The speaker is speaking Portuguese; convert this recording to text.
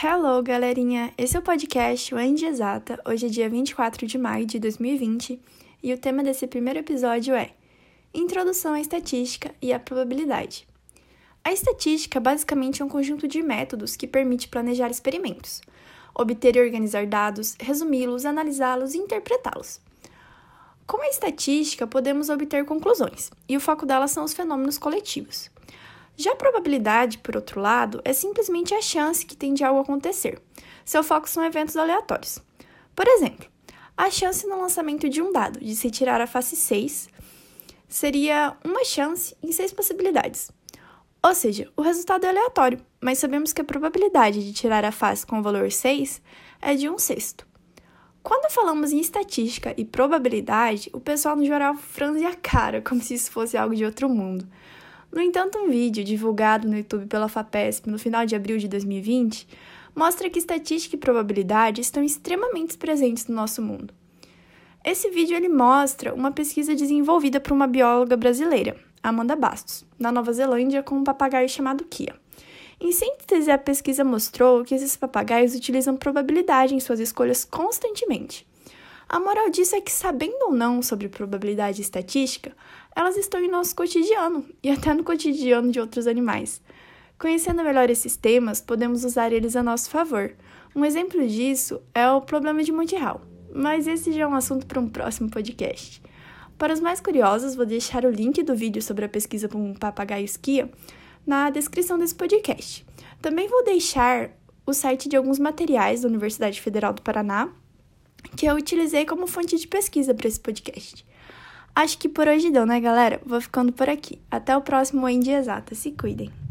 Hello, galerinha! Esse é o podcast O End Exata. Hoje é dia 24 de maio de 2020 e o tema desse primeiro episódio é Introdução à Estatística e à Probabilidade. A estatística basicamente é um conjunto de métodos que permite planejar experimentos, obter e organizar dados, resumi-los, analisá-los e interpretá-los. Com a estatística, podemos obter conclusões, e o foco delas são os fenômenos coletivos. Já a probabilidade, por outro lado, é simplesmente a chance que tem de algo acontecer. Seu foco são eventos aleatórios. Por exemplo, a chance no lançamento de um dado de se tirar a face 6 seria uma chance em seis possibilidades. Ou seja, o resultado é aleatório, mas sabemos que a probabilidade de tirar a face com o valor 6 é de um sexto. Quando falamos em estatística e probabilidade, o pessoal no geral franze a cara, como se isso fosse algo de outro mundo. No entanto, um vídeo divulgado no YouTube pela FAPESP no final de abril de 2020 mostra que estatística e probabilidade estão extremamente presentes no nosso mundo. Esse vídeo ele mostra uma pesquisa desenvolvida por uma bióloga brasileira, Amanda Bastos, na Nova Zelândia, com um papagaio chamado Kia. Em síntese, a pesquisa mostrou que esses papagaios utilizam probabilidade em suas escolhas constantemente. A moral disso é que, sabendo ou não sobre probabilidade e estatística, elas estão em nosso cotidiano e até no cotidiano de outros animais. Conhecendo melhor esses temas, podemos usar eles a nosso favor. Um exemplo disso é o problema de Monte Hall, mas esse já é um assunto para um próximo podcast. Para os mais curiosos, vou deixar o link do vídeo sobre a pesquisa com o papagaio esquia na descrição desse podcast. Também vou deixar o site de alguns materiais da Universidade Federal do Paraná que eu utilizei como fonte de pesquisa para esse podcast. Acho que por hoje deu, né, galera? Vou ficando por aqui. Até o próximo Em Exata. Se cuidem.